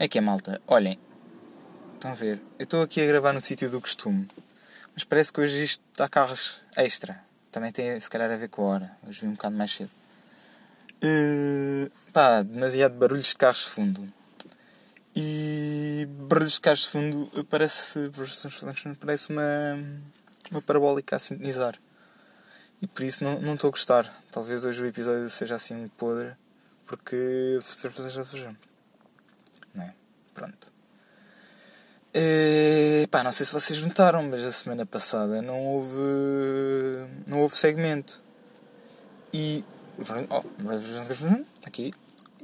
É que é malta, olhem, estão a ver, eu estou aqui a gravar no sítio do costume, mas parece que hoje isto está carros extra. Também tem se calhar a ver com a hora, hoje vim um bocado mais cedo. Uh, pá, demasiado barulhos de carros de fundo. E barulhos de carros de fundo parece, parece uma, uma parabólica a sintonizar. E por isso não, não estou a gostar. Talvez hoje o episódio seja assim podre, porque não é? Pronto. E, pá, não sei se vocês notaram, mas a semana passada não houve. não houve segmento. E. Oh, aqui.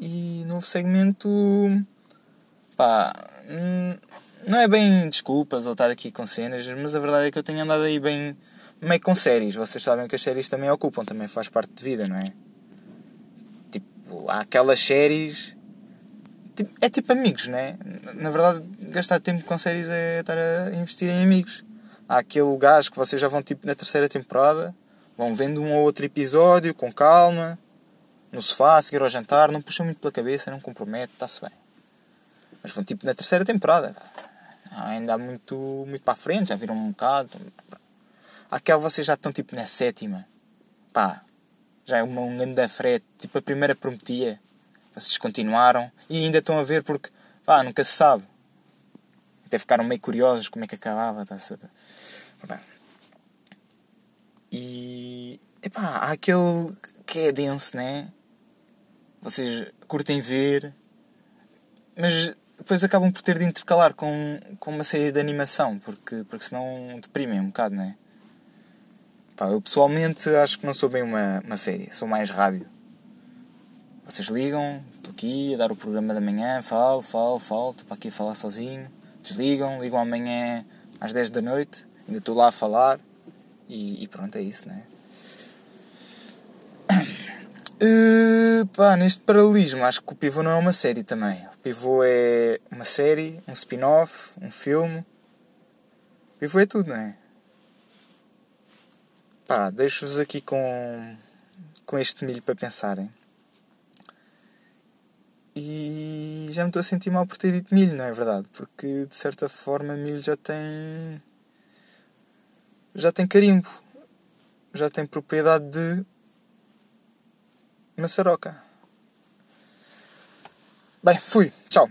E não houve segmento. pá. Hum, não é bem desculpas ou estar aqui com cenas, mas a verdade é que eu tenho andado aí bem. meio com séries. Vocês sabem que as séries também ocupam, também faz parte de vida, não é? Tipo, há aquelas séries é tipo amigos, né? Na verdade, gastar tempo com séries é estar a investir em amigos. Há aquele gajo que vocês já vão tipo na terceira temporada, vão vendo um ou outro episódio com calma, no sofá, a seguir ao jantar, não puxam muito pela cabeça, não compromete, está-se bem. Mas vão tipo na terceira temporada. Ainda há muito, muito para a frente, já viram um bocado. Aquela vocês já estão tipo na sétima. Pá, já é uma, um grande frete. Tipo a primeira prometia vocês continuaram e ainda estão a ver porque, pá, nunca se sabe. Até ficaram meio curiosos como é que acabava, tá? E, epá, há aquele que é denso, né? Vocês curtem ver, mas depois acabam por ter de intercalar com, com uma série de animação, porque, porque senão deprimem um bocado, né? Pá, eu pessoalmente acho que não sou bem uma, uma série, sou mais rádio. Vocês ligam, estou aqui a dar o programa da manhã, falo, falo, falo, estou para aqui a falar sozinho. Desligam, ligam amanhã às 10 da noite, ainda estou lá a falar e, e pronto, é isso, né? Uh, pá, neste paralelismo, acho que o Pivô não é uma série também. O Pivô é uma série, um spin-off, um filme. O Pivô é tudo, não é? Pá, deixo-vos aqui com, com este milho para pensarem. E já me estou a sentir mal por ter dito milho, não é verdade? Porque de certa forma milho já tem. já tem carimbo. Já tem propriedade de. maçaroca. Bem, fui. Tchau.